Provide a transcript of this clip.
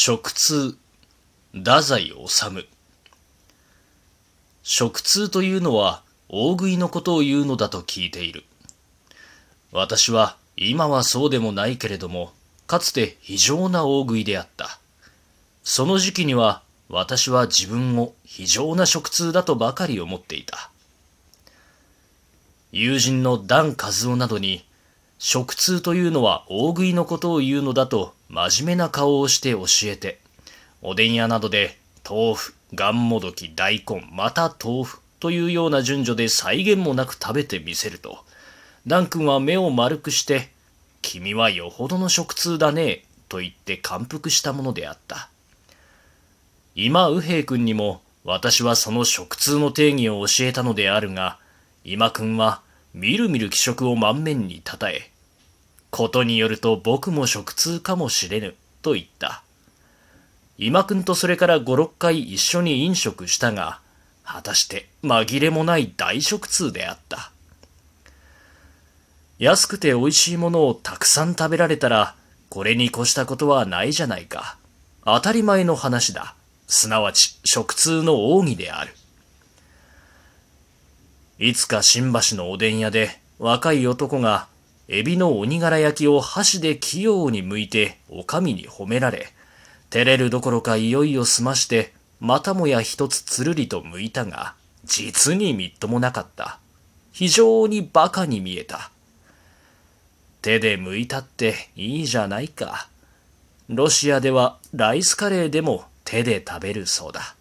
食通太宰治。食通というのは大食いのことを言うのだと聞いている。私は今はそうでもないけれどもかつて非常な大食いであった。その時期には私は自分を非常な食通だとばかり思っていた。友人のダン・カズオなどに食通というのは大食いのことを言うのだと真面目な顔をして教えて、おでん屋などで豆腐、がんもどき、大根、また豆腐というような順序で再現もなく食べてみせると、ダン君は目を丸くして、君はよほどの食通だね、と言って感服したものであった。今、右平君にも私はその食通の定義を教えたのであるが、今君はみるみる気色を満面にたたえ、ことによると僕も食通かもしれぬ、と言った。今くんとそれから五六回一緒に飲食したが、果たして紛れもない大食通であった。安くて美味しいものをたくさん食べられたら、これに越したことはないじゃないか。当たり前の話だ。すなわち食通の奥義である。いつか新橋のおでん屋で若い男がエビの鬼柄焼きを箸で器用に剥いてお上に褒められ、照れるどころかいよいよ済まして、またもや一つつるりと剥いたが、実にみっともなかった。非常に馬鹿に見えた。手で剥いたっていいじゃないか。ロシアではライスカレーでも手で食べるそうだ。